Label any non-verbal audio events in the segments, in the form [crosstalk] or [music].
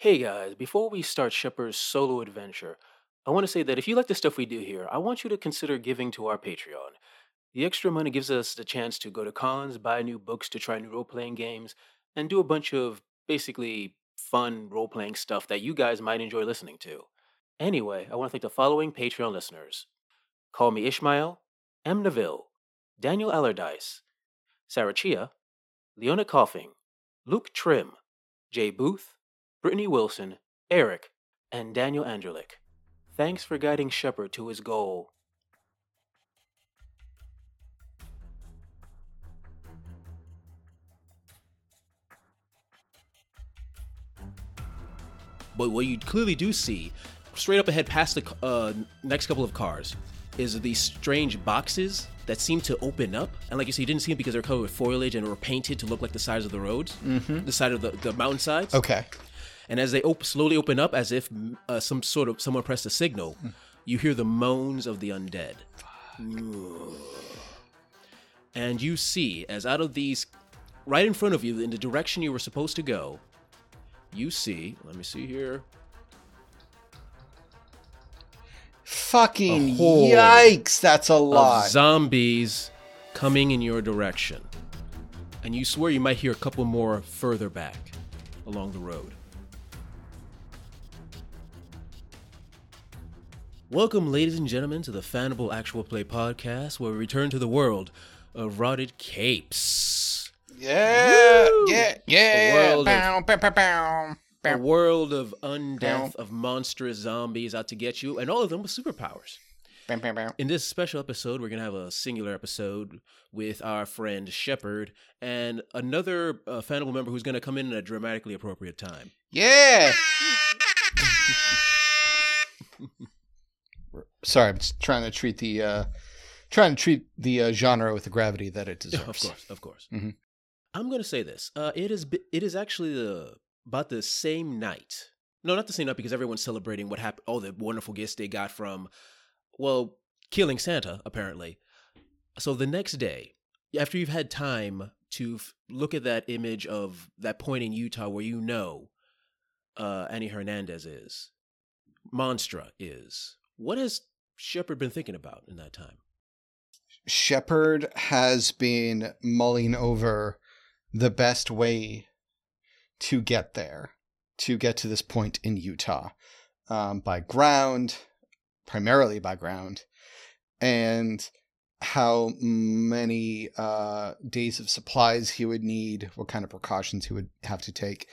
Hey guys, before we start Shepard's solo adventure, I want to say that if you like the stuff we do here, I want you to consider giving to our Patreon. The extra money gives us the chance to go to cons, buy new books to try new role playing games, and do a bunch of basically fun role playing stuff that you guys might enjoy listening to. Anyway, I want to thank the following Patreon listeners Call Me Ishmael, M. Neville, Daniel Allardyce, Sarah Chia, Leona Coughing, Luke Trim, Jay Booth, Brittany Wilson, Eric, and Daniel Angelic. Thanks for guiding Shepard to his goal. But what you clearly do see, straight up ahead past the uh, next couple of cars, is these strange boxes that seem to open up. And like you said, you didn't see them because they're covered with foliage and were painted to look like the sides of the roads, mm-hmm. the side of the, the mountain sides. Okay. And as they op- slowly open up, as if uh, some sort of someone pressed a signal, you hear the moans of the undead. And you see, as out of these, right in front of you, in the direction you were supposed to go, you see. Let me see here. Fucking yikes! That's a lot of lot. zombies coming in your direction. And you swear you might hear a couple more further back along the road. Welcome, ladies and gentlemen, to the Fanable Actual Play podcast, where we return to the world of rotted capes. yeah, Woo! yeah, yeah. world of- Bow, bow, bow, bow. A world of undeath, of monstrous zombies out to get you, and all of them with superpowers. In this special episode, we're going to have a singular episode with our friend Shepard and another uh, Fanable member who's going to come in at a dramatically appropriate time. Yeah. [laughs] [laughs] Sorry, I'm just trying to treat the uh trying to treat the uh, genre with the gravity that it [laughs] deserves. of course, of course. Mhm. I'm going to say this. Uh, it is it is actually the, about the same night. No, not the same night because everyone's celebrating what happened. All the wonderful gifts they got from, well, killing Santa apparently. So the next day, after you've had time to f- look at that image of that point in Utah where you know uh, Annie Hernandez is, Monstra is. What has Shepard been thinking about in that time? Shepard has been mulling over the best way to get there, to get to this point in Utah, um, by ground, primarily by ground, and how many uh, days of supplies he would need, what kind of precautions he would have to take,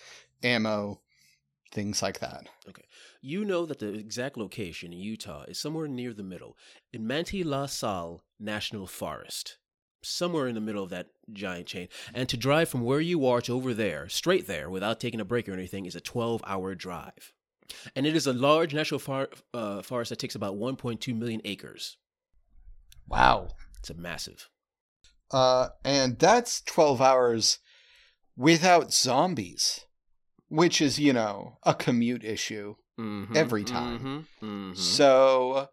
ammo, things like that. You know that the exact location in Utah is somewhere near the middle, in Manti La Sal National Forest. Somewhere in the middle of that giant chain. And to drive from where you are to over there, straight there, without taking a break or anything, is a 12 hour drive. And it is a large national far, uh, forest that takes about 1.2 million acres. Wow. It's a massive. Uh, and that's 12 hours without zombies, which is, you know, a commute issue. Mhm, Every time. mhm, mhm. So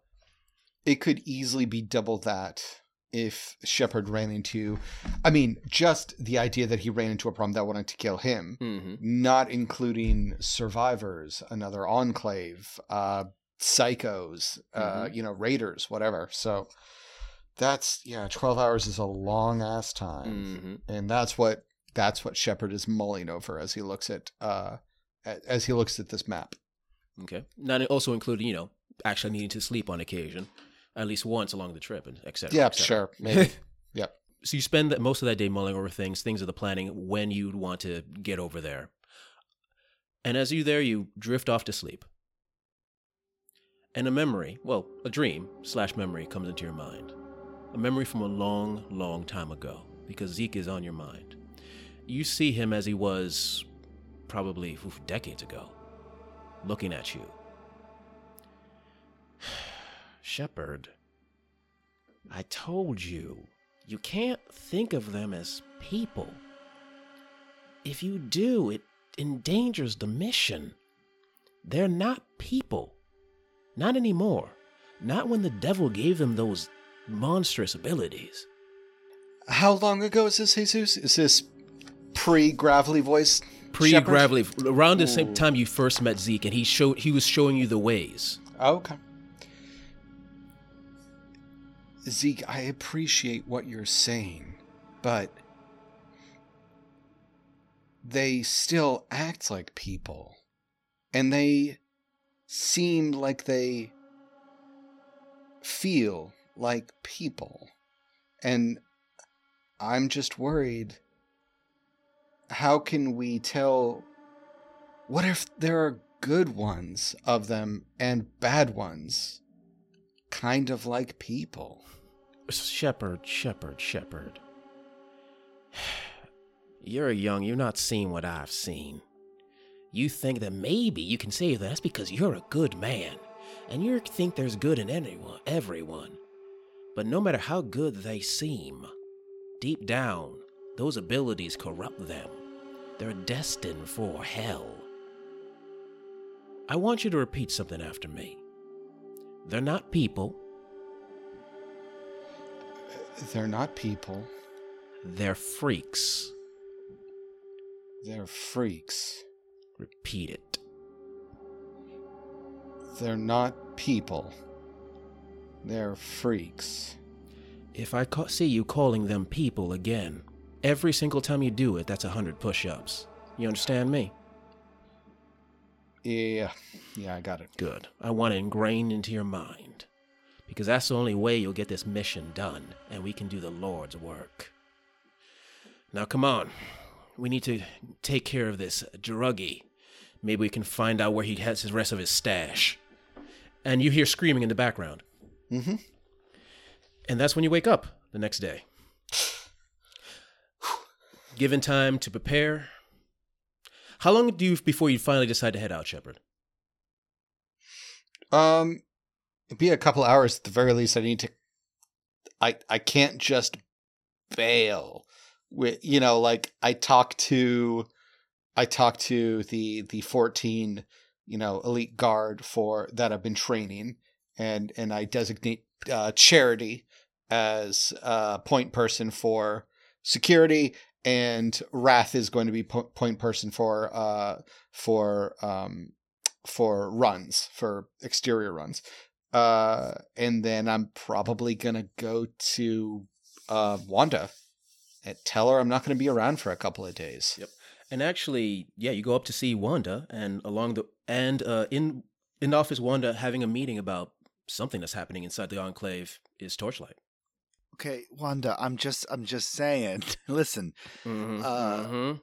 it could easily be double that if Shepard ran into, I mean, just the idea that he ran into a problem that wanted to kill him, Mhm. not including survivors, another enclave, uh, psychos, uh, you know, raiders, whatever. So that's, yeah, 12 hours is a long ass time Mhm. and that's what that's what Shepard is mulling over as he looks at uh as he looks at this map. Okay. Not also including, you know, actually needing to sleep on occasion, at least once along the trip, and et cetera. Yeah, et sure, [laughs] maybe. yep. So you spend that, most of that day mulling over things, things of the planning, when you'd want to get over there. And as you there, you drift off to sleep. And a memory, well, a dream slash memory comes into your mind. A memory from a long, long time ago, because Zeke is on your mind. You see him as he was probably oof, decades ago, looking at you. [sighs] Shepard, I told you, you can't think of them as people. If you do, it endangers the mission. They're not people. Not anymore. Not when the devil gave them those monstrous abilities. How long ago is this, Jesus? Is this pre gravelly voice pre? Gravely, around the same time you first met Zeke, and he showed he was showing you the ways. Oh, okay. Zeke, I appreciate what you're saying, but they still act like people. And they seem like they feel like people. And I'm just worried. How can we tell? What if there are good ones of them and bad ones? Kind of like people. Shepard, Shepard, Shepard. [sighs] You're young, you're not seeing what I've seen. You think that maybe you can say that that's because you're a good man, and you think there's good in anyone, everyone. But no matter how good they seem, deep down, those abilities corrupt them. They're destined for hell. I want you to repeat something after me. They're not people, They're not people, they're freaks. they're freaks. Repeat it. They're not people, they're freaks. If I ca- see you calling them people again, every single time you do it, that's a hundred push-ups. You understand me? Yeah, yeah, I got it. Good. I want it ingrained into your mind. Because that's the only way you'll get this mission done, and we can do the Lord's work. Now, come on. We need to take care of this druggie. Maybe we can find out where he has his rest of his stash. And you hear screaming in the background. Mm-hmm. And that's when you wake up the next day. [sighs] Given time to prepare. How long do you before you finally decide to head out, Shepard? Um, it'd be a couple hours at the very least. I need to. I I can't just bail. With you know, like I talk to, I talk to the the fourteen, you know, elite guard for that I've been training, and and I designate uh, Charity as a point person for security, and Wrath is going to be po- point person for uh for um for runs for exterior runs uh and then i'm probably gonna go to uh wanda and tell her i'm not gonna be around for a couple of days Yep. And actually, yeah, you go up to see Wanda, and along the and uh, in in office, Wanda having a meeting about something that's happening inside the enclave is Torchlight. Okay, Wanda, I'm just I'm just saying. [laughs] Listen, Mm-hmm. Uh,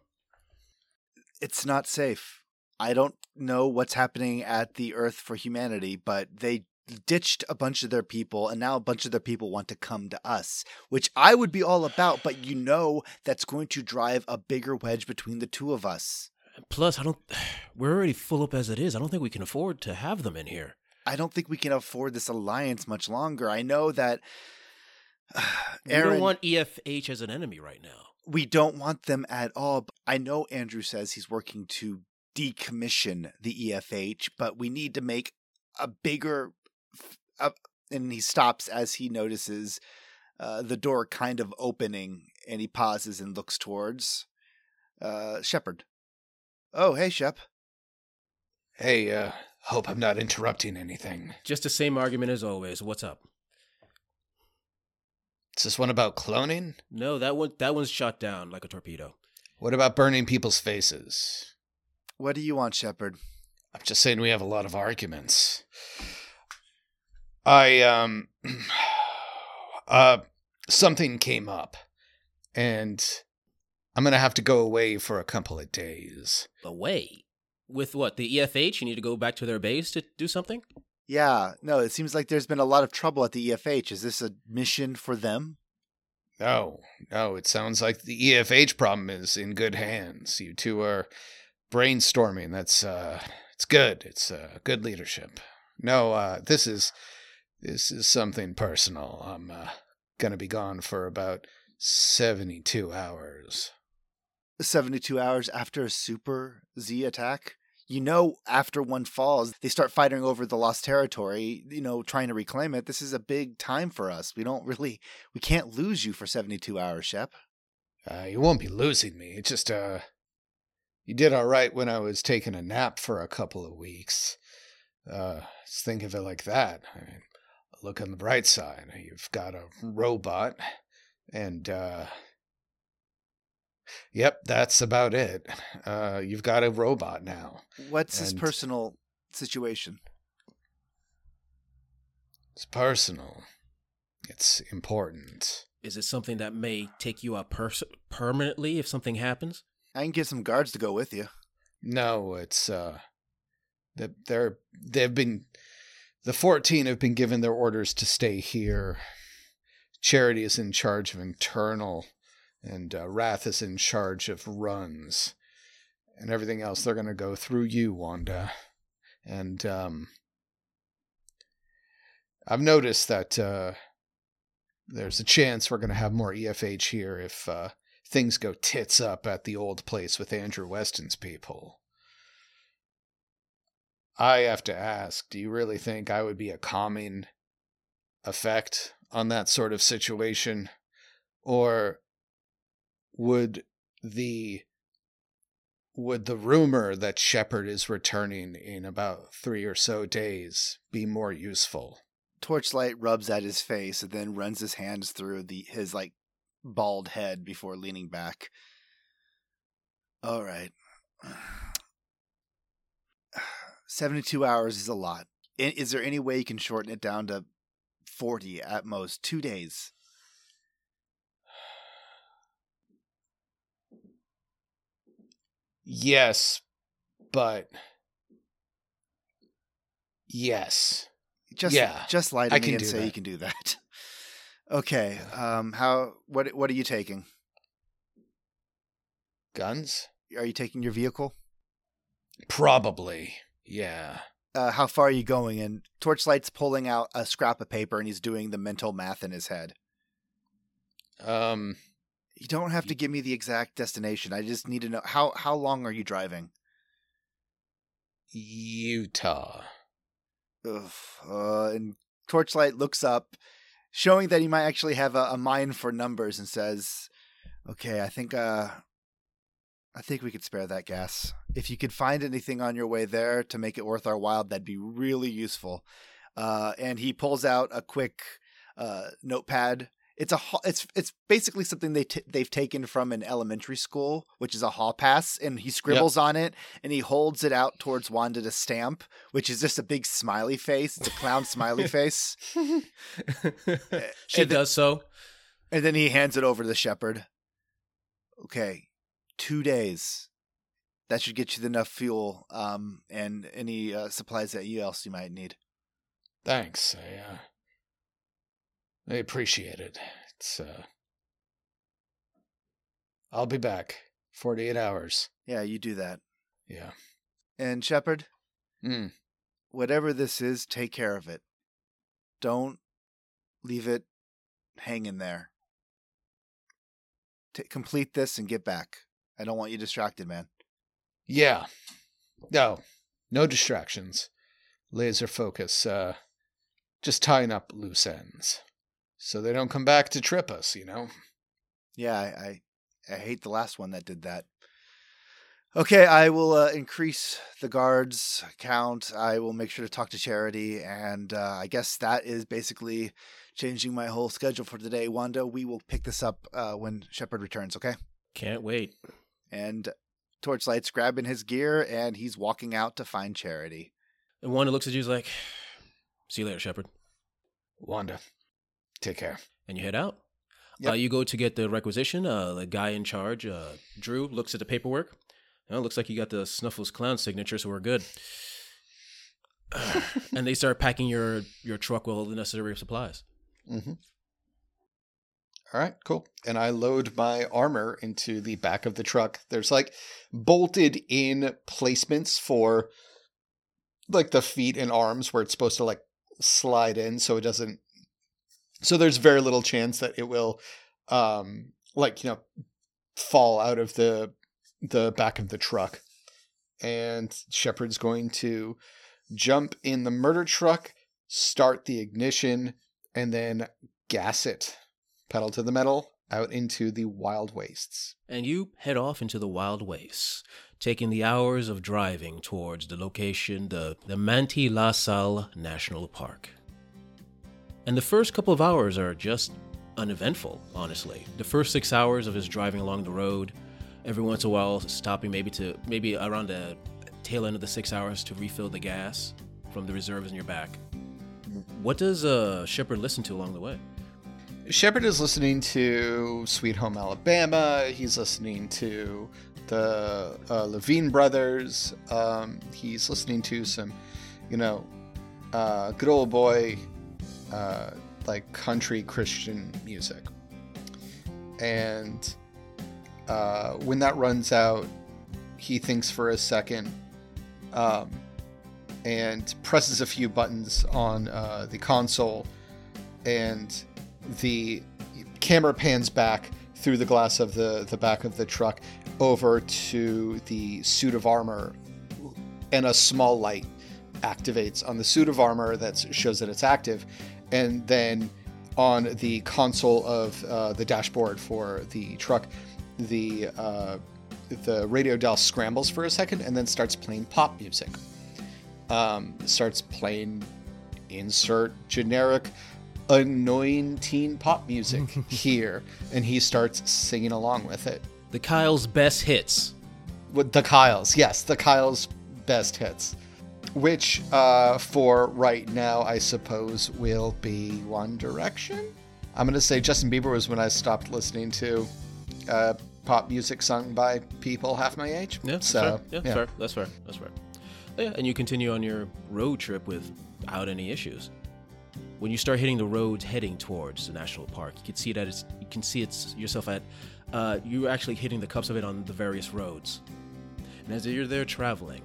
it's not safe. I don't know what's happening at the Earth for Humanity, but they ditched a bunch of their people and now a bunch of their people want to come to us, which I would be all about, but you know that's going to drive a bigger wedge between the two of us. Plus, I don't. [sighs] We're already full up as it is. I don't think we can afford to have them in here. I don't think we can afford this alliance much longer. I know that [sighs] We don't want EFH as an enemy right now. we don't want them at all. I know Andrew says he's working to decommission the EFH, but we need to make a bigger. f- Uh, and he stops as he notices uh, the door kind of opening, and he pauses and looks towards uh, Shepard. Oh, hey, Shep. hey uh hope i'm not interrupting anything Just the same argument as always. What's up? Is this one about cloning No, that one that one's shot down like a torpedo. what about burning people's faces What do you want, Shepard? i'm just saying we have a lot of arguments i um [clears throat] uh something came up and i'm gonna have to go away for a couple of days Away with what the EFH? You need to go back to their base to do something. Yeah, no, it seems like there's been a lot of trouble at the EFH. Is this a mission for them? No, no, it sounds like the EFH problem is in good hands. You two are brainstorming. That's uh it's good. It's uh good leadership. No, uh this is this is something personal. I'm uh going to be gone for about 72 hours. 72 hours after a Super Z attack. You know, after one falls, they start fighting over the lost territory, you know, trying to reclaim it. This is a big time for us. We don't really, we can't lose you for 72 hours, Shep. Uh you won't be losing me. It's just uh You did all right when I was taking a nap for a couple of weeks. Uh, let's think of it like that. I mean, look on the bright side. You've got a robot, and uh, yep, that's about it. Uh, you've got a robot now. What's his personal situation? It's personal. It's important. Is it something that may take you out pers- permanently if something happens? I can get some guards to go with you. No, it's uh, that they're they've been the fourteen have been given their orders to stay here. Charity is in charge of internal, and uh, Wrath is in charge of runs, and everything else. They're gonna go through you, Wanda, and um, I've noticed that uh, there's a chance we're gonna have more EFH here if uh, things go tits up at the old place with Andrew Weston's people. I have to ask, do you really think I would be a calming effect on that sort of situation? Or would the would the rumor that Shepard is returning in about three or so days be more useful? Torchlight rubs at his face and then runs his hands through the his like bald head before leaning back. All right. [sighs] 72 hours is a lot. Is there any way you can shorten it down to 40 at most? 2 days. Yes, but yes. Just Yeah, just lie to I me and say that. you can do that. [laughs] okay. Um how what what are you taking? Guns? Are you taking your vehicle? Probably. Yeah. uh, how far are you going? And Torchlight's pulling out a scrap of paper and he's doing the mental math in his head. Um You don't have to give me the exact destination. I just need to know how how long are you driving? Utah. Ugh. Uh, and Torchlight looks up, showing that he might actually have a, a mind for numbers, and says, "Okay, I think uh, I think we could spare that gas. If you could find anything on your way there to make it worth our while, that'd be really useful." Uh, and he pulls out a quick uh, notepad. It's a it's it's basically something they t- they've taken from an elementary school, which is a hall pass, and he scribbles on it and he holds it out towards Wanda to stamp, which is just a big smiley face. It's a clown smiley [laughs] face, she and the- does so. and then he hands it over to the shepherd. Okay, two days. That should get you enough fuel, um, and any uh, supplies that you else you might need. Thanks. I uh I appreciate it. It's uh I'll be back. 48 hours. Yeah, you do that. Yeah. And Shepard? Mm. whatever this is, take care of it. Don't leave it hanging there. T- complete this and get back. I don't want you distracted, man. Yeah. No. No distractions. Laser focus. Uh just tying up loose ends. So they don't come back to trip us, you know? Yeah, I, I, I hate the last one that did that. Okay, I will uh, increase the guards count. I will make sure to talk to Charity, and uh, I guess that is basically changing my whole schedule for today. Wanda, we will pick this up uh, when Shepard returns. Okay, Can't wait. and Torchlight's grabbing his gear, and he's walking out to find Charity. And Wanda looks at you, he's like, "See you later, Shepard." Wanda. Take care. And you head out. Yep. Uh, you go to get the requisition. Uh, the guy in charge, uh, Drew, looks at the paperwork. Uh, looks like you got the Snuffles clown signature, so we're good. [sighs] and they start packing your your truck with all the necessary supplies. Mm-hmm. All right, cool. And I load my armor into the back of the truck. There's like bolted in placements for like the feet and arms where it's supposed to like slide in so it doesn't so there's very little chance that it will um like you know fall out of the the back of the truck. And Shepard's going to jump in the murder truck, start the ignition, and then gas it. Pedal to the metal, out into the wild wastes. And you head off into the wild wastes, taking the hours of driving towards the location, the, the Manti La Sal National Park. And the first couple of hours are just uneventful, honestly. The first six hours of his driving along the road, every once in a while stopping maybe to maybe around the tail end of the six hours to refill the gas from the reserves in your back. What does uh, Shepard listen to along the way? Shepard is listening to Sweet Home Alabama. He's listening to the uh, Levine brothers. Um, he's listening to some, you know, uh, good old boy, uh, like country Christian music. And uh, when that runs out, he thinks for a second um, and presses a few buttons on uh, the console, and the camera pans back through the glass of the, the back of the truck over to the suit of armor, and a small light activates on the suit of armor that shows that it's active, and then on the console of uh, the dashboard for the truck, the uh, the radio dial scrambles for a second and then starts playing pop music. Um, starts playing insert generic annoying teen pop music [laughs] here, and he starts singing along with it. The Kyle's best hits. With the Kyles, yes, the Kyles best hits. Which, uh, for right now, I suppose will be One Direction. I'm gonna say Justin Bieber was when I stopped listening to uh, pop music sung by people half my age. Yeah, that's so fair. Yeah, fair. That's fair. That's fair. Yeah, and you continue on your road trip without any issues. When you start hitting the roads heading towards the national park, you can see that it's you can see it's yourself at uh, you're actually hitting the cups of it on the various roads. And as you're there traveling,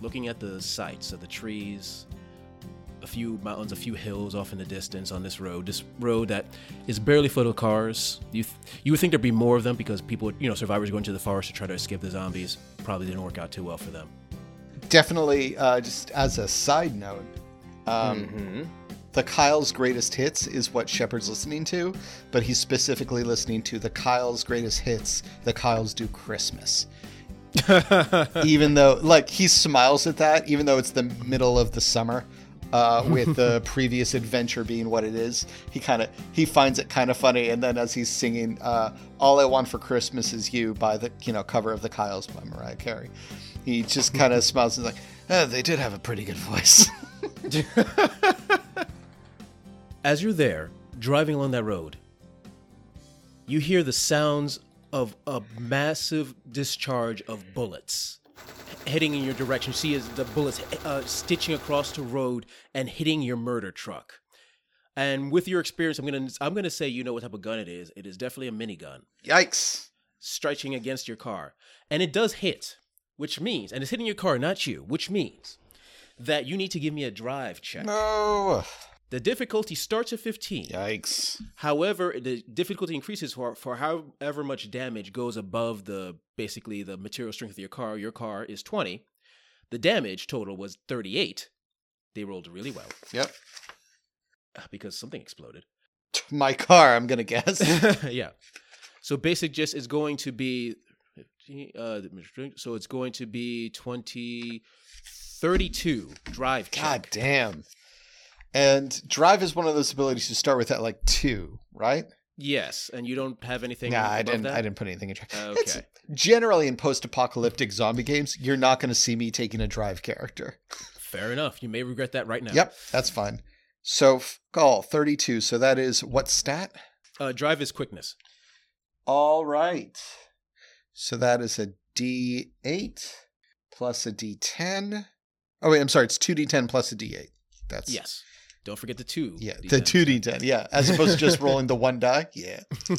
looking at the sights of the trees, a few mountains, a few hills off in the distance on this road. This road that is barely full of cars. You th- you would think there'd be more of them because people, you know, survivors going to the forest to try to escape the zombies probably didn't work out too well for them. Definitely, uh, just as a side note, um, Mm-hmm. the Kyle's greatest hits is what Shepard's listening to, but he's specifically listening to the Kyle's greatest hits. The Kyles do Christmas. [laughs] even though, like, he smiles at that, even though it's the middle of the summer. Uh, with the [laughs] previous adventure being what it is, he kind of he finds it kind of funny, and then as he's singing uh, "All I Want for Christmas Is You" by the you know cover of the Kyles by Mariah Carey, he just kind of [laughs] smiles and is like, "Eh, "They did have a pretty good voice." As you're there, driving along that road, you hear the sounds of a massive discharge of bullets heading in your direction. You see as the bullets uh, stitching across the road and hitting your murder truck. And with your experience, I'm gonna I'm gonna say you know what type of gun it is. It is definitely a minigun Yikes! striking against your car, and it does hit, which means, and it's hitting your car, not you, which means that you need to give me a drive check. No. The difficulty starts at 15. Yikes! However, the difficulty increases for for however much damage goes above the basically the material strength of your car. Your car is 20. The damage total was 38. They rolled really well Yep. uh, because something exploded. [laughs] My car, I'm gonna guess. [laughs] yeah. So basic gist is going to be uh so it's going to be 20 32 drive check. God damn. And drive is one of those abilities you start with at like two, right? Yes, and you don't have anything Yeah, I didn't. that? I didn't put anything in drive. It's Okay. generally in post-apocalyptic zombie games, you're not going to see me taking a drive character. Fair enough. You may regret that right now. Yep, that's fine. So, call oh, 32. So that is what stat? Uh, drive is quickness. All right. So that is a D8 plus a D10. Oh wait, I'm sorry. It's 2D10 plus a D8. That's Yes. Don't forget the two. Yeah, D10s. the 2D10. Yeah, as opposed to just rolling the [laughs] one die. Yeah. [laughs]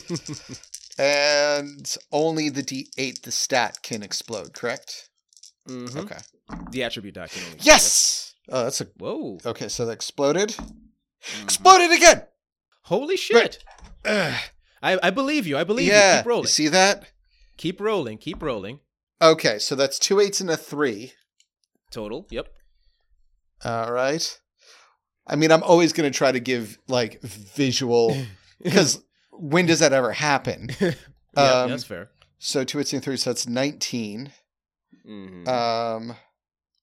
And only the D8, the stat, can explode, correct? Mhm. Okay. The attribute die can only. Yes! Oh, that's a. Whoa. Okay, so that exploded. Mhm. Exploded again! Holy shit! Ugh. I, I believe you. I believe you. Keep rolling. You see that? Keep rolling. Keep rolling. Okay, so that's two eights and a three. Total. Yep. All right. I mean, I'm always going to try to give like visual [laughs] because when does that ever happen? [laughs] yeah, Um, that's fair. So two eighteen three, so that's nineteen. Mhm. Um,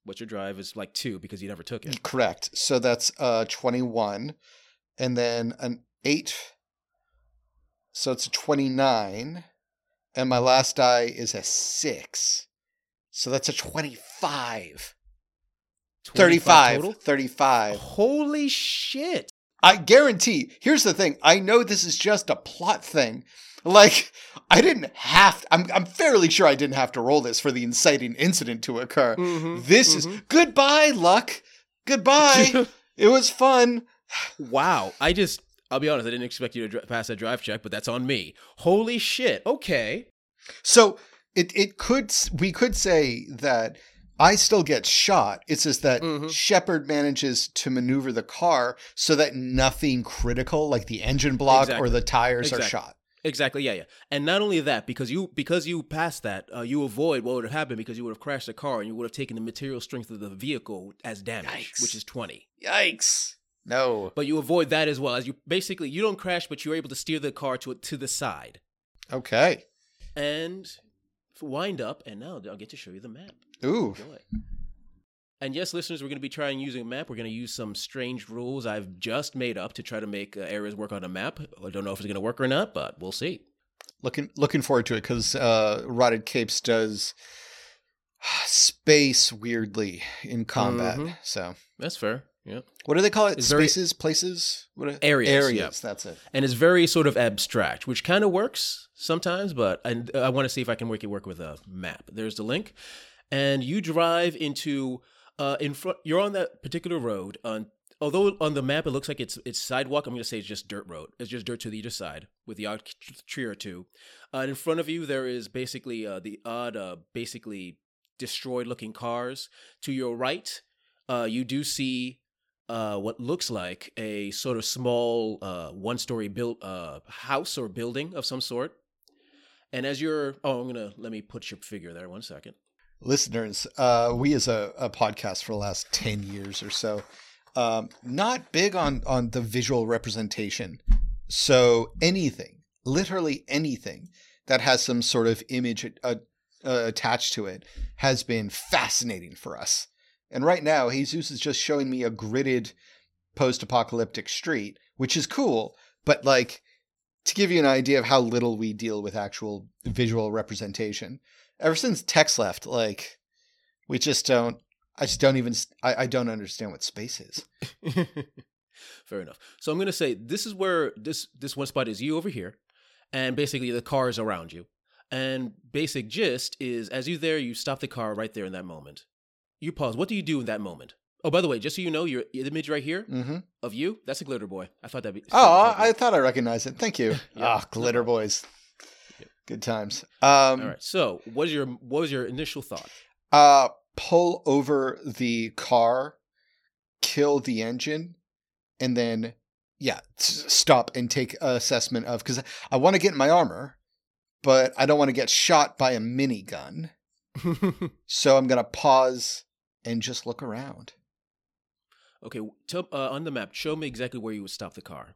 What's your drive is like two because you never took it. correct. So that's uh twenty one, and then an eight. So it's a twenty nine, and my last die is a six. So that's a 25. 35. total. 35. Holy shit! I guarantee. Here's the thing. I know this is just a plot thing. Like I didn't have. I'm. I'm fairly sure I didn't have to roll this for the inciting incident to occur. Mhm, This is goodbye luck. Goodbye. [laughs] it was fun. wow. I just. I'll be honest. I didn't expect you to pass that drive check, but that's on me. Holy shit. Okay. So it it could we could say that I still get shot. It's just that Mhm. Shepard manages to maneuver the car so that nothing critical like the engine block or the tires are shot. Exactly. Yeah. Yeah. And not only that, because you because you passed that, uh, you avoid what would have happened because you would have crashed the car and you would have taken the material strength of the vehicle as damage, Yikes. which is twenty. Yikes. No. But you avoid that as well as you basically you don't crash, but you're able to steer the car to to the side Okay. and wind up. And now I'll get to show you the map. Ooh. Enjoy. And yes, listeners, we're going to be trying using a map. We're going to use some strange rules I've just made up to try to make uh, areas work on a map. I don't know if it's going to work or not, but we'll see. Looking looking forward to it because uh, Rotted Capes does [sighs] space weirdly in combat. Mhm. So That's fair. Yeah. what do they call it? It's very- Spaces, places, what are, Areas, Areas. yeah. That's it. and it's very sort of abstract, which kind of works sometimes. But I, I want to see if I can make it work with a map. There's the link, and you drive into uh, in front. You're on that particular road. On although on the map it looks like it's it's sidewalk, I'm going to say it's just dirt road. It's just dirt to the either side with the odd tree or two. Uh, and in front of you there is basically uh, the odd, uh, basically destroyed looking cars. To your right, uh, you do see uh, what looks like a sort of small uh, one story built uh, house or building of some sort. And as you're, oh, I'm gonna let me put your figure there. One second. listeners, uh, we as a, a podcast for the last 10 years or so, um, not big on, on the visual representation. So anything, literally anything that has some sort of image uh, attached to it has been fascinating for us. And right now, Jesus is just showing me a gridded post apocalyptic street, which is cool, but like, to give you an idea of how little we deal with actual visual representation, ever since Tex left, like we just don't. I just don't even. I, I don't understand what space is. [laughs] Fair enough. So I'm gonna say this is where this this one spot is you over here, and basically the car is around you. And basic gist is as you there, you stop the car right there in that moment. You pause. What do you do in that moment? Oh, by the way, just so you know, your image right here Mm-hmm. of you, that's a glitter boy. I thought that'd be. Oh, I thought I recognized it. Thank you. [laughs] Yeah, Ah, no glitter boys. Yep. Good times. Um, All right. So, what is your what was your initial thought? uh, pull over the car, kill the engine, and then yeah, s- stop and take assessment of because I want to get in my armor, but I don't want to get shot by a minigun. [laughs] So I'm gonna pause and just look around. okay. Tell, uh, on the map, show me exactly where you would stop the car.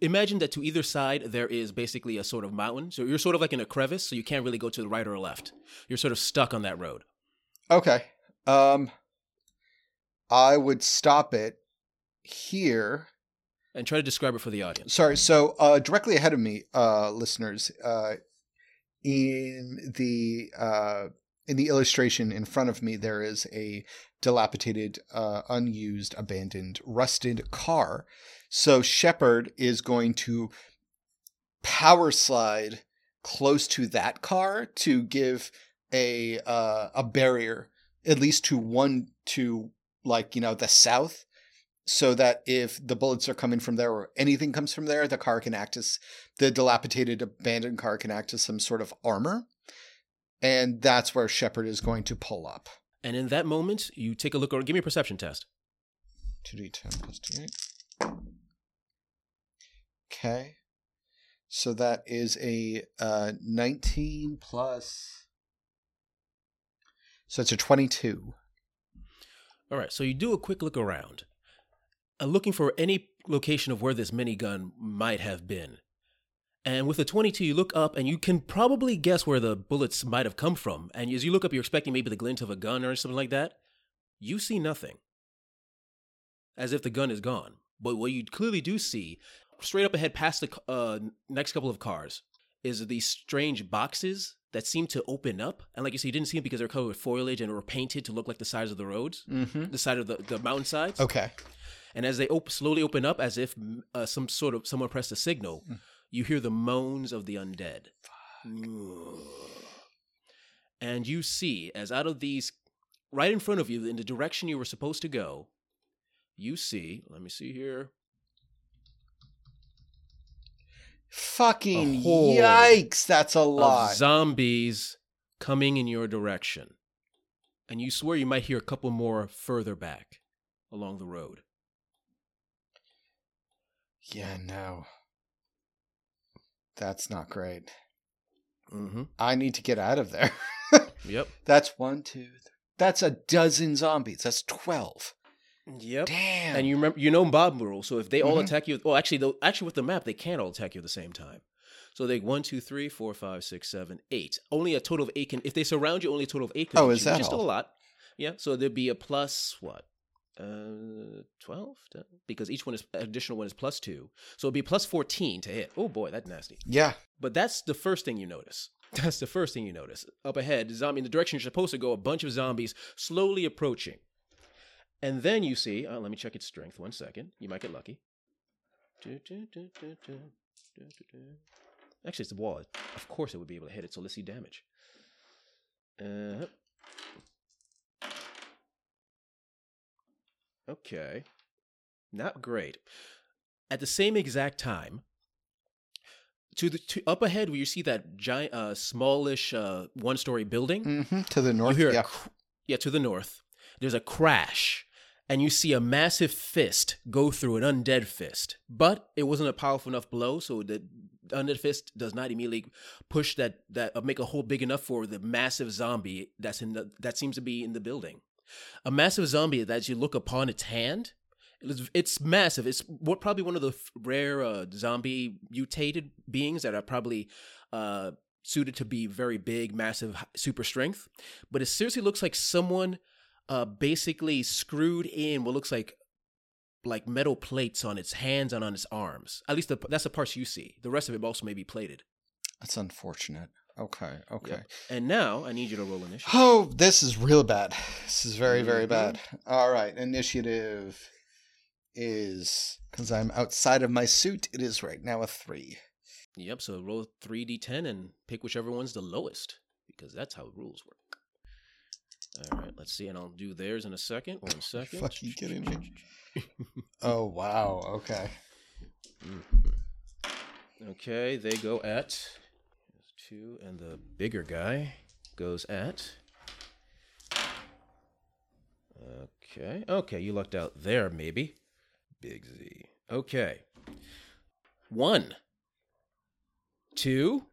Imagine that to either side there is basically a sort of mountain. So you're sort of like in a crevice, so you can't really go to the right or left. You're sort of stuck on that road. Okay. Um I would stop it here. And try to describe it for the audience. Sorry, so uh directly ahead of me, uh listeners, uh in the uh in the illustration in front of me there is a dilapidated, uh unused, abandoned, rusted car. So Shepard is going to power slide close to that car to give a uh, a barrier at least to one to like you know the south so that if the bullets are coming from there or anything comes from there the car can act as the dilapidated abandoned car can act as some sort of armor and that's where Shepard is going to pull up And in that moment, you take a look or give me a perception test. 2d10 plus 2 okay so that is a uh, 19 plus so it's a 22 All right, so you do a quick look around, uh, looking for any location of where this minigun might have been. And with the 22, you look up and you can probably guess where the bullets might have come from. And as you look up, you're expecting maybe the glint of a gun or something like that. You see nothing. As if the gun is gone. But what you clearly do see, straight up ahead past the uh, next couple of cars, is these strange boxes that seem to open up. And like you said, you didn't see them because they're covered with foliage and were painted to look like the sides of the roads, Mm-hmm. the side of the, the mountain sides. Okay. And as they op- slowly open up, as if mm, uh, some sort of someone pressed a signal, you hear the moans of the undead. And you see, as out of these, right in front of you, in the direction you were supposed to go, you see. Let me see here. Fucking yikes! That's a lot Of zombies coming in your direction, and you swear you might hear a couple more further back along the road. yeah, no. That's not great. Mm-hmm. I need to get out of there. [laughs] Yep. That's one, two, three. That's a dozen zombies. That's twelve. Yep. Damn. And you remember, you know mob rule. So if they all Mhm. attack you, well, actually, actually with the map, they can't all attack you at the same time. So they one, two, three, four, five, six, seven, eight. Only a total of eight can. If they surround you, only a total of eight. Can Oh, is you, which that is still a lot? Yeah. So there'd be a plus what? Uh, twelve because each one is additional one is plus two, so it'd be plus fourteen to hit. Oh boy, that's nasty. yeah. But that's the first thing you notice. [laughs] That's the first thing you notice. Up ahead, zombie in the direction you're supposed to go, a bunch of zombies slowly approaching. And then you see, uh, let me check its strength one second. You might get lucky. Actually, it's the wall. Of course, it would be able to hit it, so let's see damage. Uh, okay. Not great. At the same exact time, to the to up ahead where you see that giant, uh, smallish, uh, one-story building, hmm To the north. Yeah. cr- yeah, to the north. There's a crash, and you see a massive fist go through an undead fist. But it wasn't a powerful enough blow, so the undead fist does not immediately push that that uh, make a hole big enough for the massive zombie that's in the that seems to be in the building. A massive zombie that you look upon its hand, it's, it's massive. It's what probably one of the rare uh, zombie mutated beings that are probably uh, suited to be very big, massive, super strength. But it seriously looks like someone uh, basically screwed in what looks like like metal plates on its hands and on its arms. At least the, that's the parts you see. The rest of it also may be plated. That's unfortunate. Okay. Okay. Yep. And now I need you to roll initiative. Oh, this is real bad. This is very, very Mhm. bad. All right. Initiative is because I'm outside of my suit. It is right now a three. Yep. So roll three d10 and pick whichever one's the lowest because that's how rules work. All right. Let's see, and I'll do theirs in a second. One [laughs] second. fucking kidding me? Oh wow. Okay. [laughs] Mhm. Okay, they go at two, and the bigger guy goes at. Okay, okay, you lucked out there, maybe. Big Z. Okay. One. Two.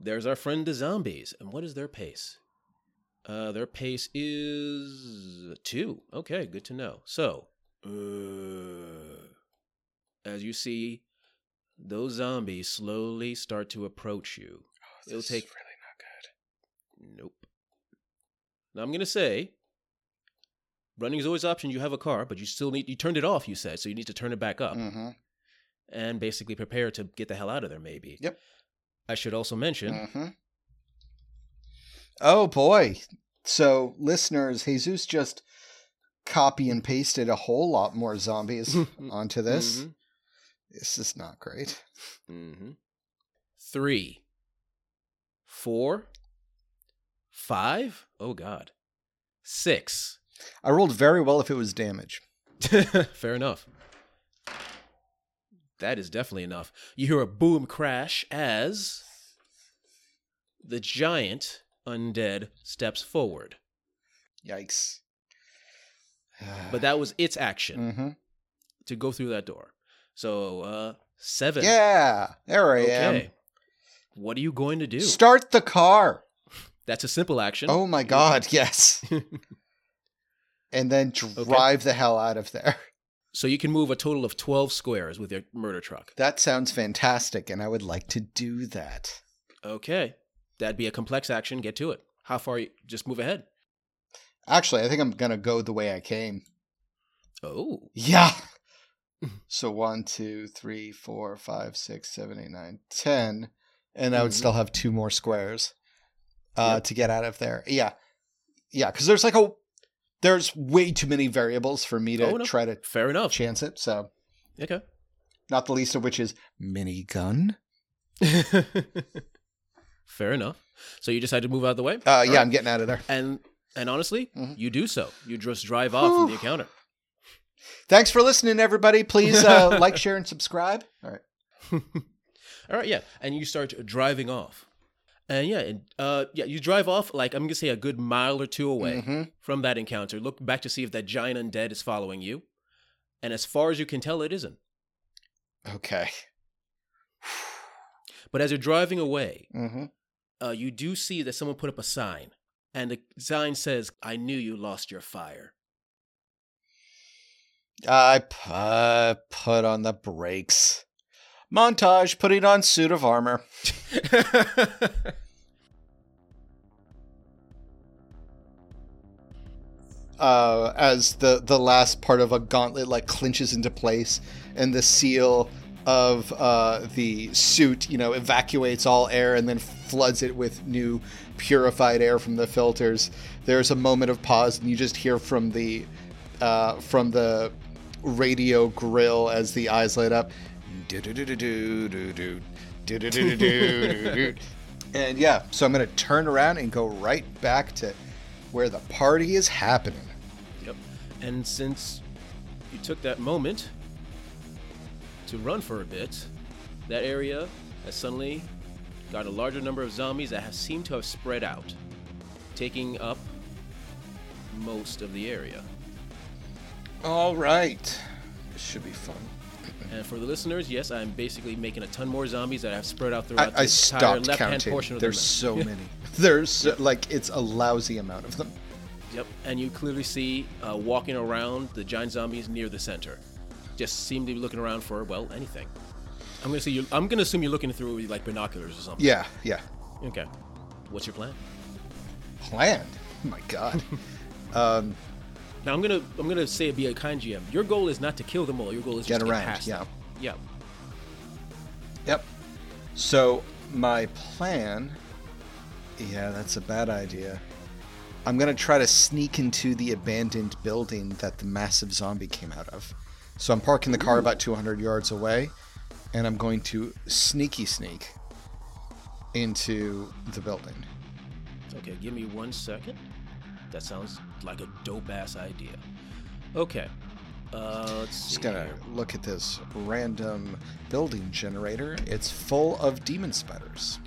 There's our friend the zombies. And what is their pace? Uh, their pace is two. Okay, good to know. So, uh, as you see, those zombies slowly start to approach you. It'll This is take- really not good. Nope. Now I'm gonna say, running is always an option. You have a car, but you still need you turned it off. You said so. You need to turn it back up Mm-hmm. and basically prepare to get the hell out of there. Maybe. Yep. I should also mention. Mm-hmm. Oh boy. So listeners, Jesus just copy and pasted a whole lot more zombies [laughs] onto this. Mhm, This is not great. mhm. Three. Four. Five. Oh God. Six. I rolled very well if it was damage. [laughs] Fair enough. That is definitely enough. You hear a boom crash as the giant undead steps forward. Yikes. [sighs] But that was its action hmm to go through that door. So, uh, seven. Yeah, there I Okay. What are you going to do? Start the car. That's a simple action. Oh my god, [laughs] yes. [laughs] and then drive the hell out of there. So you can move a total of 12 squares with your murder truck. That sounds fantastic, and I would like to do that. Okay. That'd be a complex action. Get to it. How far? You, just move ahead. Actually, I think I'm gonna go the way I came. Oh. Yeah. So one, two, three, four, five, six, seven, eight, nine, ten, and I would Mhm. still have two more squares uh, Yep. to get out of there. Yeah, yeah, because there's like a there's way too many variables for me to Oh, no. try to Fair enough. chance it. So Okay. not the least of which is minigun. [laughs] Fair enough. So you decide to move out of the way? Uh, yeah, right. I'm getting out of there. And and honestly, Mhm. you do so. You just drive off from the encounter. Thanks for listening, everybody. Please uh, [laughs] like, share, and subscribe. All right. [laughs] All right, yeah, and you start driving off, and yeah, and, uh, yeah, you drive off like I'm gonna say a good mile or two away Mhm. from that encounter. Look back to see if that giant undead is following you, and as far as you can tell, it isn't. Okay. [sighs] But as you're driving away, Mm-hmm. uh, you do see that someone put up a sign, and the sign says, "I knew you lost your fire." I uh, put on the brakes. Montage, putting on suit of armor. [laughs] Uh, as the the last part of a gauntlet like clinches into place, and the seal of uh, the suit, you know, evacuates all air and then floods it with new purified air from the filters. There's a moment of pause, and you just hear from the uh, from the radio grill as the eyes light up. And yeah, so I'm gonna turn around and go right back to where the party is happening. Yep. And since you took that moment to run for a bit, that area has suddenly got a larger number of zombies that have seemed to have spread out, taking up most of the area. All right, this should be fun. And for the listeners, yes, I'm basically making a ton more zombies that I have spread out throughout I the entire left-hand portion of There's the map. so [laughs] many. There's so- like it's a lousy amount of them. Yep, and you clearly see uh, walking around the giant zombies near the center. Just seem to be looking around for well anything. I'm gonna see you. I'm gonna assume you're looking through like binoculars or something. Yeah, yeah. Okay. What's your plan? Planned. Oh my god. [laughs] um, Now I'm gonna I'm gonna say it be a kind GM. Your goal is not to kill them all. Your goal is Get just to around, get past yeah. them. Yeah. Yep. So my plan. Yeah, that's a bad idea. I'm gonna try to sneak into the abandoned building that the massive zombie came out of. So I'm parking the car about 200 yards away, and I'm going to sneaky sneak into the building. Okay. Give me one second. That sounds like a dope ass idea. Okay. Uh, let's see. Just gonna look at this random building generator. It's full of demon spiders.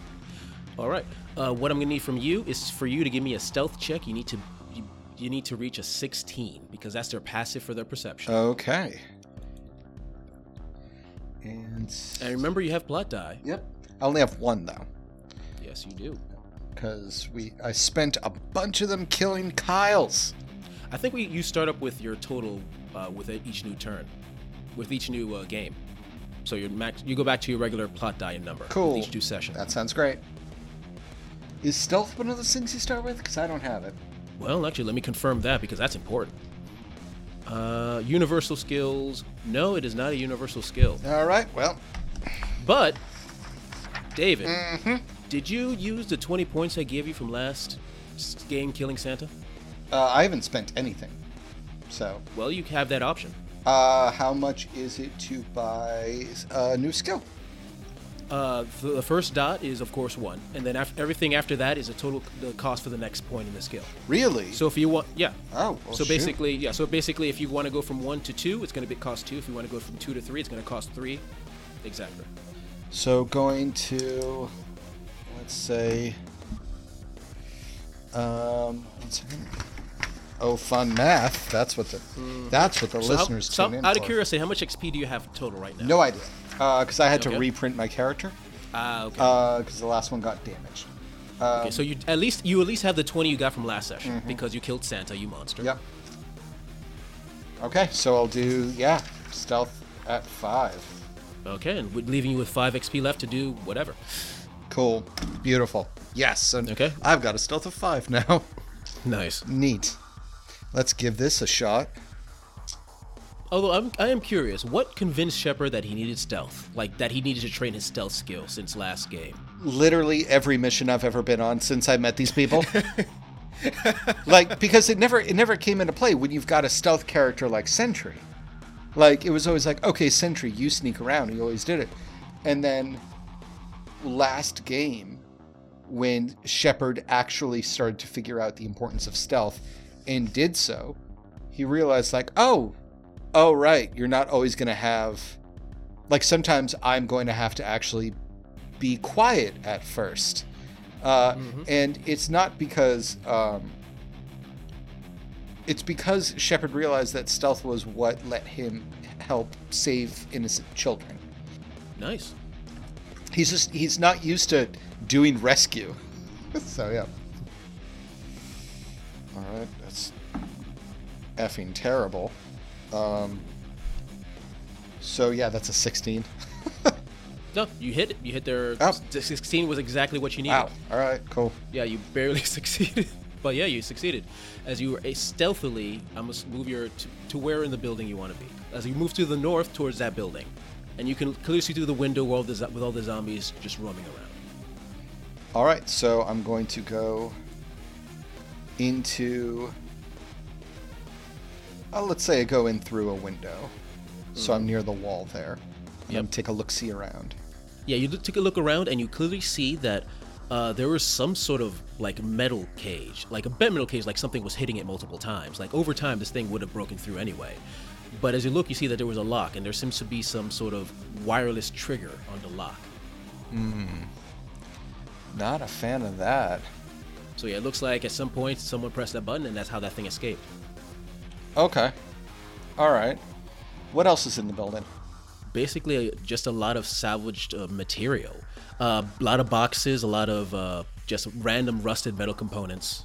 [laughs] All right. Uh, what I'm gonna need from you is for you to give me a stealth check. You need to you, you need to reach a 16 because that's their passive for their perception. Okay. And and remember, you have blood die. yep, I only have one though, Yes, you do. Because we I spent a bunch of them killing Kyles. I think we you start up with your total uh, with each new turn, with each new uh, game. So your max, you go back to your regular plot die and number. with Cool. each new session. That sounds great. Is stealth one of those things you start with? Because I don't have it. Well, actually, let me confirm that because that's important. Uh, universal skills. No, it is not a universal skill. All right. Well, But, David, Mm-hmm. Did you use the 20 points I gave you from last game, Killing Santa? uh, I haven't spent anything. So, Well, you have that option. uh, how much is it to buy a new skill? Uh, the the first dot is, of course, one, and then everything after that is a total the cost for the next point in the skill. Really? So if you want, yeah. oh, well, so shoot. basically, yeah. So basically, if you want to go from one to two, it's going to cost two. If you want to go from two to three, it's going to cost three. Exactly. So going to, let's say, um. Oh, fun math. That's what the that's what the. So how- listeners so tune in out of for. curiosity, how much XP do you have total right now? No idea, because I had to reprint my character Ah, okay. because the last one got damaged. Um, okay. So you at least you at least have the twenty you got from last session because you killed Santa, you monster. Yep. Okay, so I'll do yeah, stealth at five. Okay, and leaving you with five XP left to do whatever. Cool, beautiful. Yes, and Okay. I've got a stealth of five now. [laughs] Nice. Neat. Let's give this a shot. Although I'm, I am curious, what convinced Shepard that he needed stealth? Like that he needed to train his stealth skill since last game? Literally every mission I've ever been on since I met these people. [laughs] like because it never it never came into play when you've got a stealth character like Sentry. Like it was always like, okay, Sentry, you sneak around. He always did it. And then last game, when Shepard actually started to figure out the importance of stealth and did so, he realized like, oh, oh right, you're not always gonna have like sometimes I'm going to have to actually be quiet at first. Uh, And it's not because um, it's because Shepard realized that stealth was what let him help save innocent children. Nice. He's just he's not used to doing rescue. so yeah. All right, that's effing terrible. Um, so yeah, that's a 16. [laughs] No, you hit it. You hit their Oh. 16 was exactly what you needed. Wow. All right, cool. Yeah, you barely [laughs] succeeded. But yeah, you succeeded. As you were a stealthily, I must move your to, to where in the building you want to be. As you move to the north towards that building, and you can clearly see through the window where all the, with all the zombies just roaming around. All right, so I'm going to go into. Uh, let's say I go in through a window, so I'm near the wall there. And I'm Yep. take a look see around. Yeah, you look- take a look around and you clearly see that uh, there was some sort of like metal cage, like a bent metal cage, like something was hitting it multiple times. Like over time, this thing would have broken through anyway. But as you look, you see that there was a lock, and there seems to be some sort of wireless trigger on the lock. Hmm. Not a fan of that. So yeah, it looks like at some point someone pressed that button, and that's how that thing escaped. Okay. All right. What else is in the building? Basically, uh, just a lot of salvaged uh, material, uh, a lot of boxes, a lot of uh, just random rusted metal components,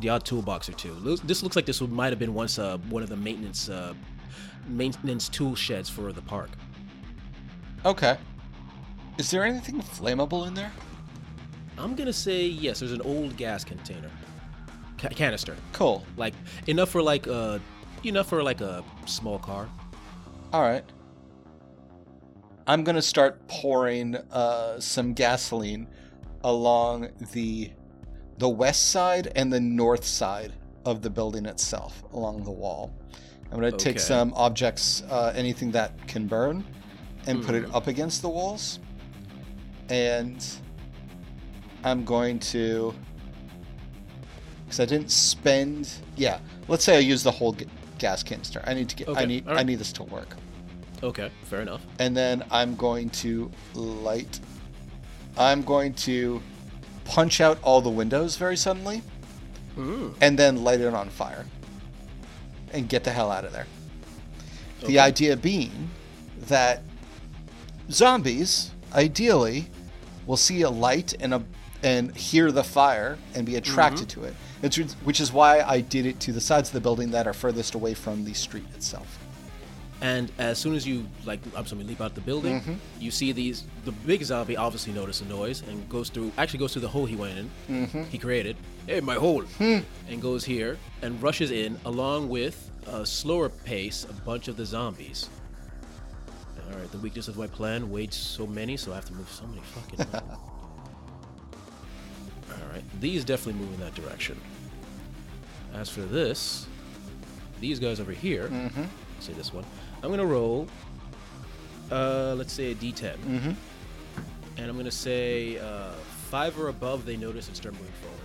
the odd toolbox or two. This looks like this might have been once uh, one of the maintenance uh, maintenance tool sheds for the park. Okay. Is there anything flammable in there? I'm gonna say yes. There's an old gas container, Ca- canister, Cool. like enough for like a enough for like a small car. All right. I'm gonna start pouring uh, some gasoline along the the west side and the north side of the building itself, along the wall. I'm gonna take some objects, uh, anything that can burn, and put it up against the walls. And I'm going to, because I didn't spend. Yeah, let's say I use the whole g- gas canister. I need to get. Okay. I need. all I need this to work. Okay, fair enough. And then I'm going to light. I'm going to punch out all the windows very suddenly, Mm. and then light it on fire, and get the hell out of there. The idea being that zombies, ideally, will see a light and a and hear the fire and be attracted to it. It's, which is why I did it to the sides of the building that are furthest away from the street itself. And as soon as you like, I'm sorry, leap out the building, Mm-hmm. you see these. The big zombie obviously notices a noise and goes through. Actually, goes through the hole he went in. Mm-hmm. He created. Hey, my hole. Hmm. And goes here and rushes in along with a slower pace a bunch of the zombies. All right, the weakness of my plan weighed so many, so I have to move so many fucking. [laughs] All right, these definitely move in that direction. As for this, these guys over here, Mm-hmm. say this one, I'm gonna roll. Uh, let's say a D10, Mm-hmm. and I'm gonna say uh, five or above. They notice and start moving forward.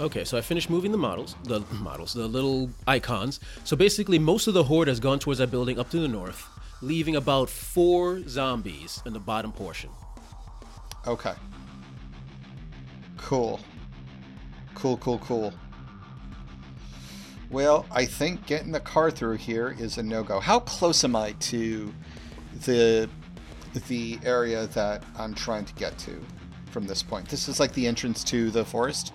Okay, so I finished moving the models, the models, the little icons. So basically, most of the horde has gone towards that building up to the north, leaving about four zombies in the bottom portion. Okay. Cool. Cool, cool, cool. Well, I think getting the car through here is a no-go. How close am I to the the area that I'm trying to get to from this point? This is like the entrance to the forest.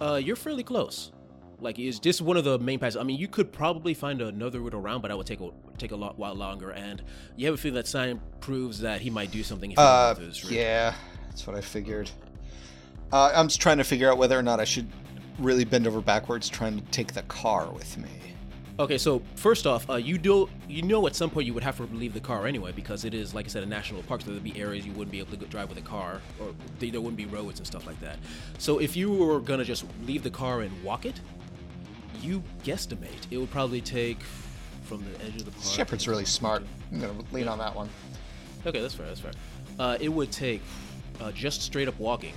Uh, you're fairly close. Like it's just one of the main paths. I mean, you could probably find another route around, but that would take a take a lot while longer. And you have a feeling that sign proves that he might do something. If Uh, he goes this route. yeah, that's what I figured. Uh, I'm just trying to figure out whether or not I should really bend over backwards trying to take the car with me. Okay, so first off, uh, you do you know at some point you would have to leave the car anyway because it is like I said a national park, so there'd be areas you wouldn't be able to go drive with a car, or there there wouldn't be roads and stuff like that. So if you were gonna just leave the car and walk it, you guesstimate it would probably take from the edge of the park. Shepard's really smart. I'm gonna lean on that one. Okay, that's fair. That's fair. Uh, it would take uh, just straight up walking.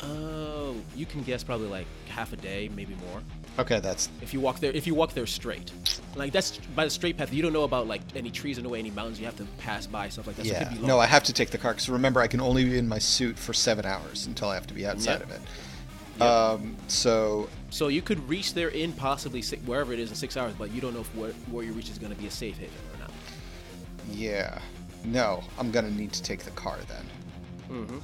Uh, you can guess probably like half a day, maybe more. Okay, that's If you walk there, if you walk there straight, like that's by the straight path. You don't know about like any trees in the way, any mountains you have to pass by, stuff like that. So it yeah. could be. No, I have to take the car because remember I can only be in my suit for seven hours until I have to be outside Yep. of it. Um, so so you could reach there in possibly six, wherever it is in six hours, but you don't know if where, where you reach is going to be a safe haven or not. yeah, no, I'm gonna need to take the car then.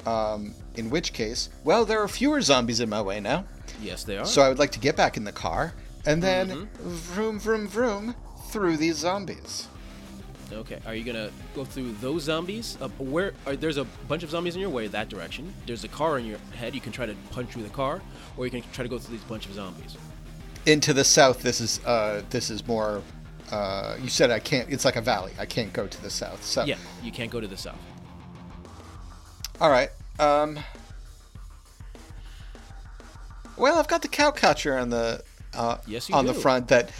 Um, in which case, well, there are fewer zombies in my way now. Yes, they are. So I would like to get back in the car and then Mm-hmm. vroom, vroom, vroom through these zombies. Okay, are you gonna go through those zombies? Uh, where are, there's a bunch of zombies in your way that direction. There's a car in your head. You can try to punch through the car, or you can try to go through these bunch of zombies. Into the south, this is uh, this is more. Uh, you said I can't. It's like a valley. I can't go to the south. So Yeah, you can't go to the south. All right. Um. Well, I've got the cowcatcher on the uh, Yes, on the front that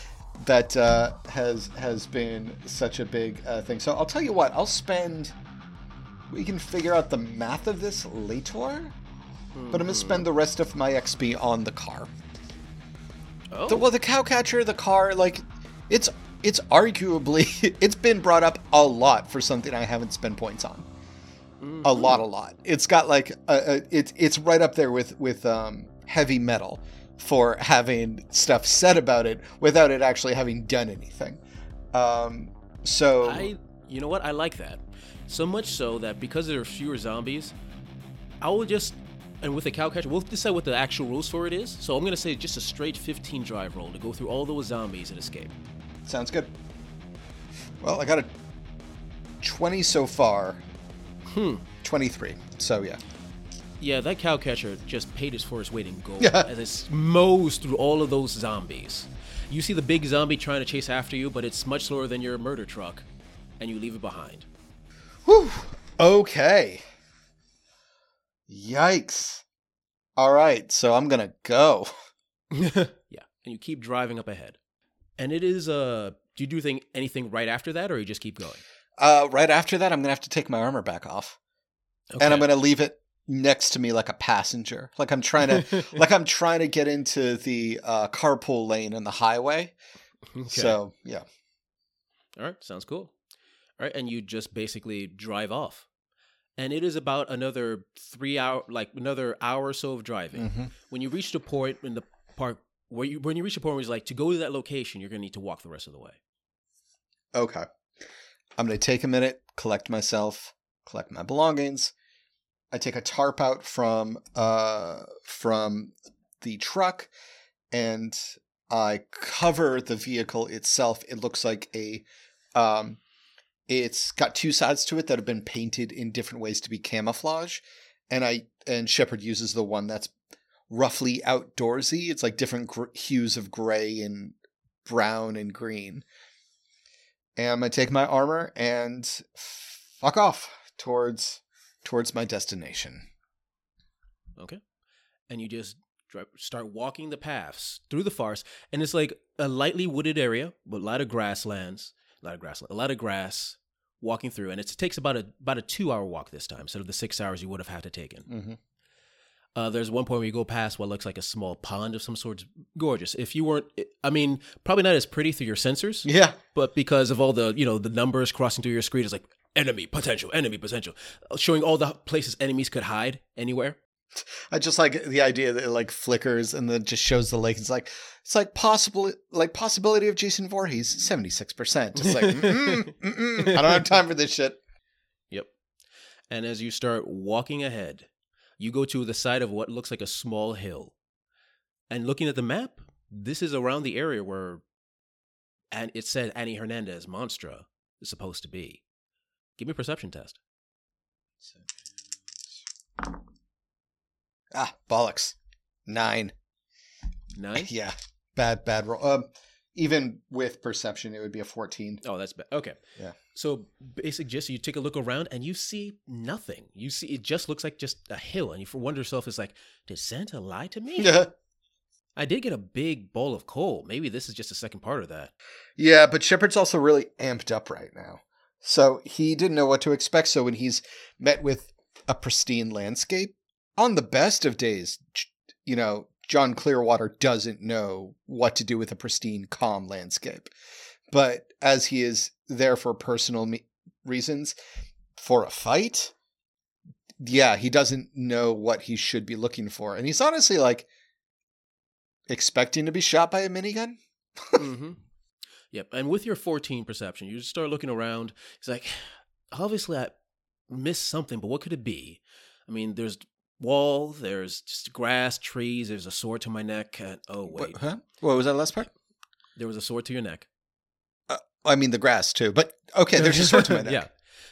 that uh, has has been such a big uh, thing. So I'll tell you what. I'll spend. We can figure out the math of this later, but I'm gonna spend the rest of my XP on the car. Oh, The, well, the cowcatcher, the car, like it's it's arguably [laughs] it's been brought up a lot for something I haven't spent points on. A lot, a lot. It's got like a, a, it's it's right up there with with um, heavy metal for having stuff said about it without it actually having done anything. Um, so I, you know what? I like that. So much so that because there are fewer zombies, I will just, and with the cow catcher, we'll decide what the actual rules for it is. So I'm gonna say just a straight 15 drive roll to go through all those zombies and escape. sounds good. Well, I got a twenty so far. Hmm. Twenty three. So yeah. Yeah, that cow catcher just paid his for his weight in gold Yeah. as it mows through all of those zombies. You see the big zombie trying to chase after you, but it's much slower than your murder truck, and you leave it behind. Whew. Okay. Yikes. All right, so I'm gonna go. [laughs] yeah, and you keep driving up ahead. And it is uh do you do anything right after that or you just keep going? Uh, right after that, I'm gonna have to take my armor back off, and I'm gonna leave it next to me like a passenger, like I'm trying [laughs] to, like I'm trying to get into the uh, carpool lane in the highway. Okay. So yeah, All right, sounds cool. All right, and you just basically drive off. And it is about another 3 hour like another hour or so of driving. Mhm. When you reach the point in the park where you when you reach the point where it's like to go to that location, you're going to need to walk the rest of the way. okay. I'm gonna take a minute, collect myself, collect my belongings. I take a tarp out from uh from the truck and I cover the vehicle itself. It looks like a um it's got two sides to it that have been painted in different ways to be camouflage. And I and Shepard uses the one that's roughly outdoorsy. It's like different gr- hues of gray and brown and green. And I'm gonna take my armor and fuck off towards towards my destination. Okay. And you just drive, start walking the paths through the forest, and it's like a lightly wooded area with a lot of grasslands, a lot of grass, a lot of grass. Walking through, and it takes about a about a two hour walk this time, instead of the six hours you would have had to taken. Mm-hmm. Uh, there's one point where you go past what looks like a small pond of some sort. It's gorgeous. If you weren't, I mean, probably not as pretty through your sensors, Yeah. but because of all the you know the numbers crossing through your screen, it's like enemy potential, enemy potential, showing all the places enemies could hide anywhere. I just like the idea that it like flickers and then just shows the lake. It's like it's like possible like possibility of Jason Voorhees seventy six percent. Just like [laughs] mm-mm, mm-mm, I don't have time for this shit. Yep. And as you start walking ahead, you go to the side of what looks like a small hill. And looking at the map, this is around the area where and it said Annie Hernandez Monstra is supposed to be. Give me a perception test. Ah, bollocks. Nine. Nine? [laughs] Yeah. Bad, bad roll. Um, even with perception, it would be a 14. Oh, that's bad. Okay. Yeah. So basic gist, you take a look around and you see nothing. You see it just looks like just a hill, and you wonder yourself, is like, did Santa lie to me? [laughs] Yeah. I did get a big bowl of coal. Maybe this is just a second part of that. Yeah, but Shepard's also really amped up right now. So he didn't know what to expect. So when he's met with a pristine landscape, on the best of days, you know, John Clearwater doesn't know what to do with a pristine, calm landscape. But as he is there for personal me- reasons, for a fight, yeah, he doesn't know what he should be looking for. And he's honestly like expecting to be shot by a minigun. mm-hmm. Yep. And with your 14 perception, you just start looking around. It's like, obviously, I missed something, but what could it be? I mean, there's wall, there's just grass, trees, there's a sword to my neck. And, oh, wait. What, huh? What was that last part? There was a sword to your neck. I mean the grass too, but okay, there's a sword to my [laughs] neck. yeah.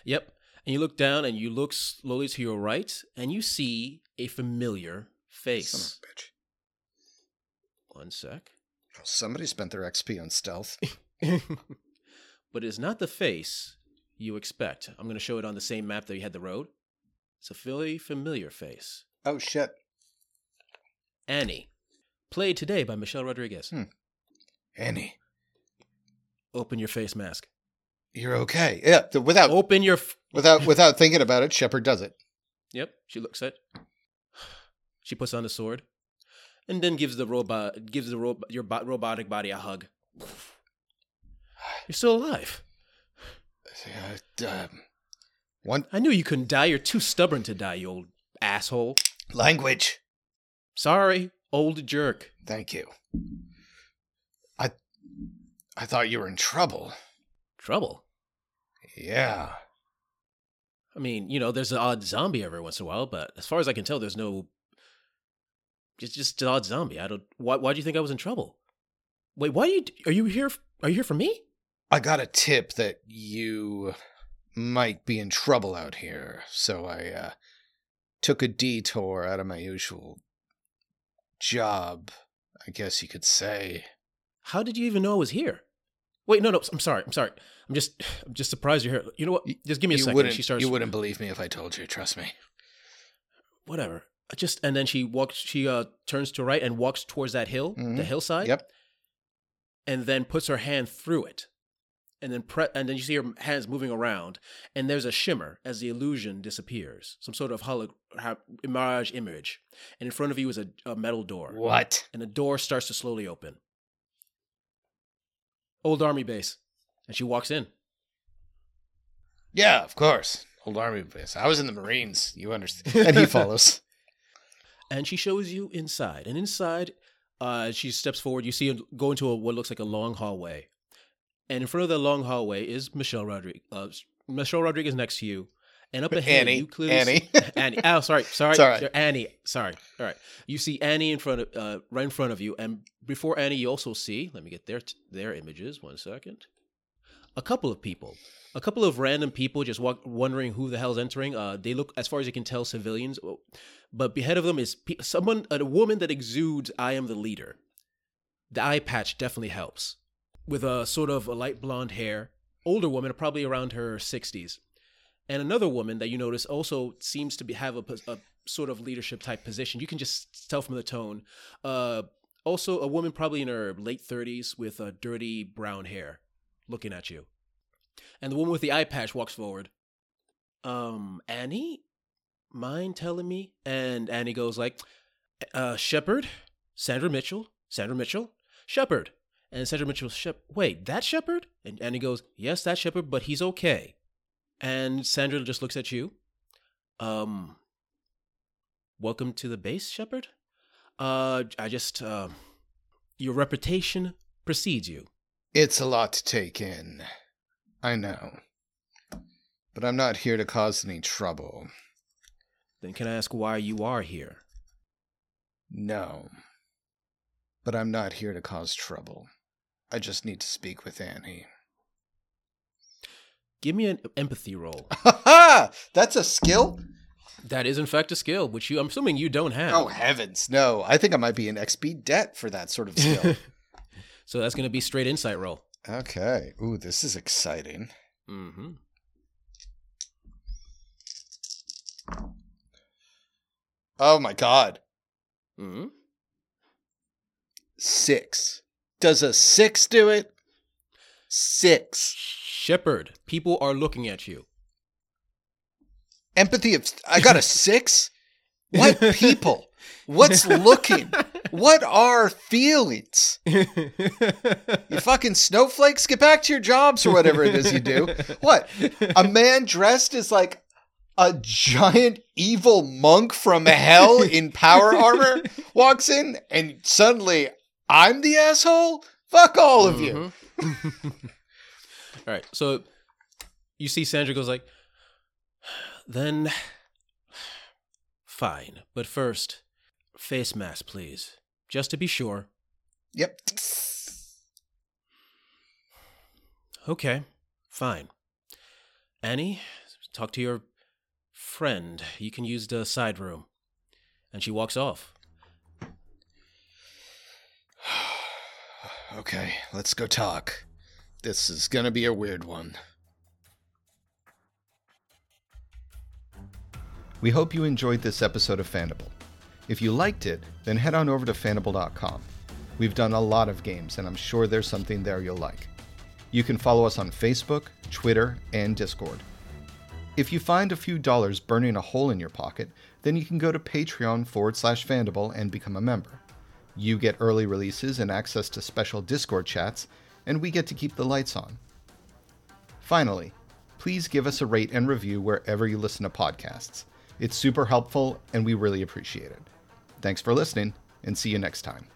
Yep. And you look down and you look slowly to your right and you see a familiar face. Son of a bitch. One sec. Well, somebody spent their XP on stealth. [laughs] but it's not the face you expect. I'm going to show it on the same map that you had the road. It's a very familiar face. Oh shit. Annie. Played today by Michelle Rodriguez. Hmm. Annie, Open your face mask. you're okay. Yeah, th- without Open your. F- without [laughs] without thinking about it, Shepard does it. Yep. She looks at. She puts on the sword, and then gives the robot gives the ro- your bo- robotic body a hug. You're still alive. Uh, um, one I knew you couldn't die. You're too stubborn to die, you old asshole. language. Sorry, old jerk. Thank you. I thought you were in trouble. Trouble. Yeah. I mean, you know, there's an odd zombie every once in a while, but as far as I can tell, there's no. It's just an odd zombie. I don't. Why? Why do you think I was in trouble? Wait, why are you? Are you here? Are you here for me? I got a tip that you might be in trouble out here, so I uh, took a detour out of my usual job, I guess you could say. How did you even know I was here? Wait, no, no. I'm sorry. I'm sorry. I'm just. I'm just surprised you're here. You know what? Just give me a you second. She starts. You wouldn't believe me if I told you. Trust me. Whatever. I Just and then she walks. She uh turns to right and walks towards that hill, the Mhm. hillside. Yep. and then puts her hand through it. And then pre- and then you see her hands moving around, and there's a shimmer as the illusion disappears, some sort of holo- ha- mirage image. And in front of you is a, a metal door, What? and the door starts to slowly open. Old army base, and she walks in. Yeah, of course. Old army base. I was in the Marines. You understand? And he [laughs] follows. and she shows you inside. And inside, uh, she steps forward. You see her go into a, what looks like a long hallway, and in front of the long hallway is Michelle Rodriguez. Uh, Michelle Rodriguez is next to you, and up [laughs] ahead, Annie. you clearly Annie. see, [laughs] Annie. Oh, sorry, sorry, right. Annie. Sorry. All right. You see Annie in front of, uh, right in front of you, and before Annie, you also see. Let me get their their images. One second. A couple of people. A couple of random people just walk, wondering who the hell's entering. Uh, they look, as far as you can tell, civilians. But ahead of them is pe- someone, a woman that exudes, "I am the leader." The eye patch definitely helps. With a sort of a light blonde hair, older woman, probably around her sixties, and another woman that you notice also seems to be have a, a sort of leadership type position. You can just tell from the tone. Uh, also, a woman probably in her late thirties with a dirty brown hair, looking at you. And the woman with the eye patch walks forward. Um, Annie, mind telling me? And Annie goes like, uh, Sandra Mitchell, Sandra Mitchell, Shepard. And Sandra Mitchell, Shep, wait, that Shepard? And Annie goes, yes, that Shepard, but he's okay. And Sandra just looks at you. Um, welcome to the base, Shepard. Uh, I just, uh, your reputation precedes you. It's a lot to take in. I know. But I'm not here to cause any trouble. Then can I ask why you are here? No. but I'm not here to cause trouble. I just need to speak with Annie. Give me an empathy roll. [laughs] Ha ha! That's a skill? That is in fact a skill, which you I'm assuming you don't have. Oh heavens, no. I think I might be in XP debt for that sort of skill. [laughs] so that's gonna be straight insight roll. okay. Ooh, this is exciting. Mm-hmm. Oh my god. Mm-hmm. Six. Does a six do it? Six. Shepard, people are looking at you. Empathy of I got a [laughs] six? What people? What's looking? What are feelings? You fucking snowflakes, get back to your jobs or whatever it is you do. What? A man dressed as like a giant evil monk from hell in power armor walks in and suddenly I'm the asshole? Fuck all of you. Mhm. [laughs] All right. So you see Sandra goes like, [sighs] then [sighs] fine. But first, face mask, please. Just to be sure. Yep. Okay, fine. Annie, talk to your friend. You can use the side room. And she walks off. [sighs] Okay, let's go talk. This is gonna be a weird one. We hope you enjoyed this episode of Fandible. If you liked it, then head on over to fandible.com. We've done a lot of games, and I'm sure there's something there you'll like. You can follow us on Facebook, Twitter, and Discord. If you find a few dollars burning a hole in your pocket, then you can go to Patreon forward slash Fandible and become a member. You get early releases and access to special Discord chats, and we get to keep the lights on. Finally, please give us a rate and review wherever you listen to podcasts. It's super helpful, and we really appreciate it. Thanks for listening, and see you next time.